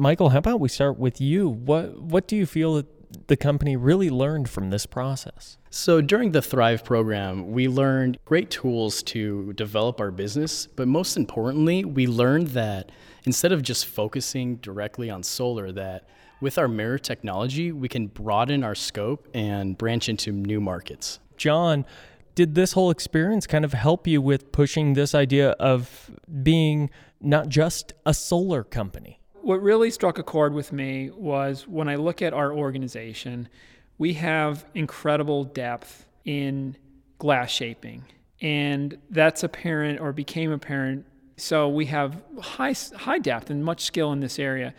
Michael, how about we start with you? What what do you feel that the company really learned from this process? So, during the Thryve program, we learned great tools to develop our business, but most importantly, we learned that instead of just focusing directly on solar, that with our mirror technology, we can broaden our scope and branch into new markets. Jon, did this whole experience kind of help you with pushing this idea of being not just a solar company? What really struck a chord with me was when I look at our organization, we have incredible depth in glass shaping. And that's apparent or became apparent. So we have high, high depth and much skill in this area.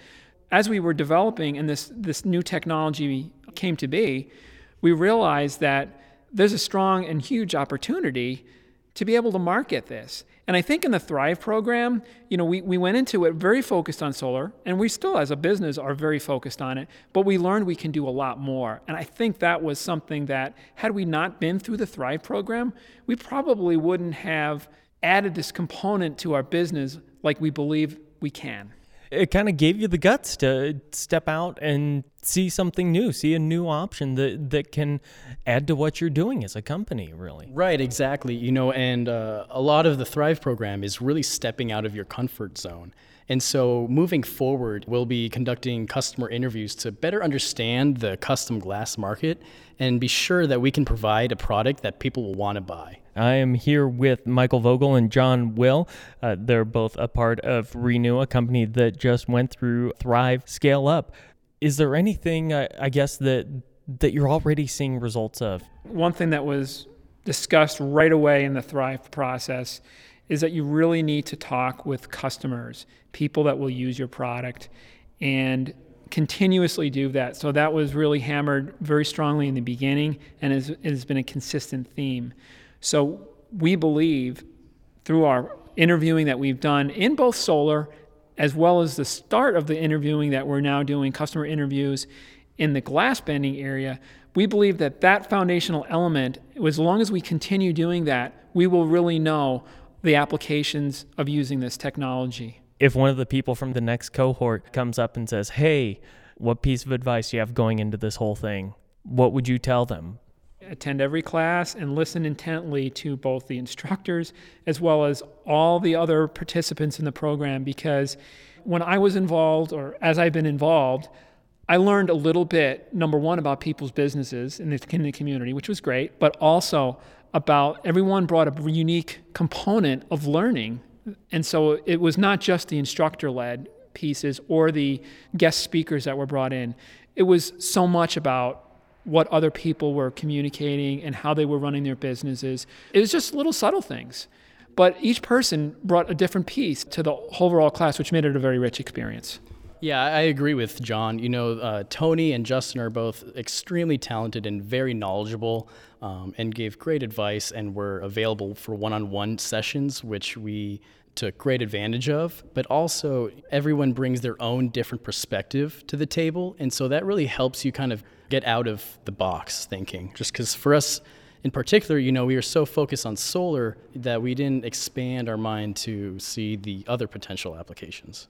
As we were developing and this, this new technology came to be, we realized that there's a strong and huge opportunity to be able to market this. And I think in the Thryve program, you know, we, we went into it very focused on solar, and we still, as a business, are very focused on it, but we learned we can do a lot more. And I think that was something that, had we not been through the Thryve program, we probably wouldn't have added this component to our business like we believe we can it kind of gave you the guts to step out and see something new, see a new option that that can add to what you're doing as a company, really. Right, exactly. You know, and uh, a lot of the Thryve program is really stepping out of your comfort zone. And so moving forward, we'll be conducting customer interviews to better understand the custom glass market and be sure that we can provide a product that people will want to buy. I am here with Michael Vogel and Jon Will. Uh, they're both a part of REhnu, a company that just went through Thryve Scale Up. Is there anything, uh, I guess, that that you're already seeing results of? One thing that was discussed right away in the Thryve process is that you really need to talk with customers, people that will use your product, and continuously do that. So that was really hammered very strongly in the beginning and has, has been a consistent theme. So we believe through our interviewing that we've done in both solar as well as the start of the interviewing that we're now doing customer interviews in the glass bending area we believe that that foundational element as long as we continue doing that we will really know the applications of using this technology. If one of the people from the next cohort comes up and says hey what piece of advice do you have going into this whole thing? What would you tell them? Attend every class and listen intently to both the instructors as well as all the other participants in the program because when I was involved or as I've been involved, I learned a little bit, number one, about people's businesses in the, in the community, which was great, but also about everyone brought a unique component of learning. And so it was not just the instructor led pieces or the guest speakers that were brought in. It was so much about what other people were communicating and how they were running their businesses. It was just little subtle things. But each person brought a different piece to the overall class, which made it a very rich experience. Yeah, I agree with Jon. You know, uh, Tony and Justin are both extremely talented and very knowledgeable um, and gave great advice and were available for one on one sessions, which we took great advantage of, but also everyone brings their own different perspective to the table. And so that really helps you kind of get out of the box thinking. Just because for us in particular, you know, we were so focused on solar that we didn't expand our mind to see the other potential applications.